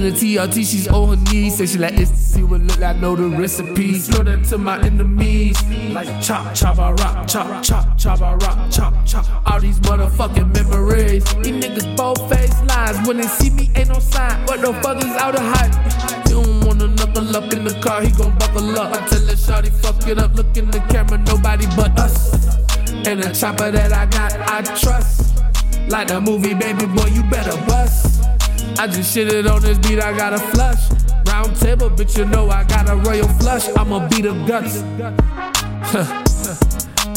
the TRT, she's on her knees. Say she like ecstasy, well, look, I know the recipe. Slow that to my enemies. Like chop, chop, I rock, chop, chop, chop, I rock, chop, chop. All these motherfucking memories. These niggas both face lies. When they see me, ain't no sign. What the fuck is out of hype? You don't wanna knuckle up in the car, he gon' buckle up. I tell that shawty, fuck it up. Look in the camera, nobody but chopper that I got, I trust. Like the movie, baby boy, you better bust. I just shitted on this beat, I got a flush. Round table, bitch, you know I got a royal flush. I'ma beat the guts.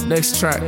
Next track.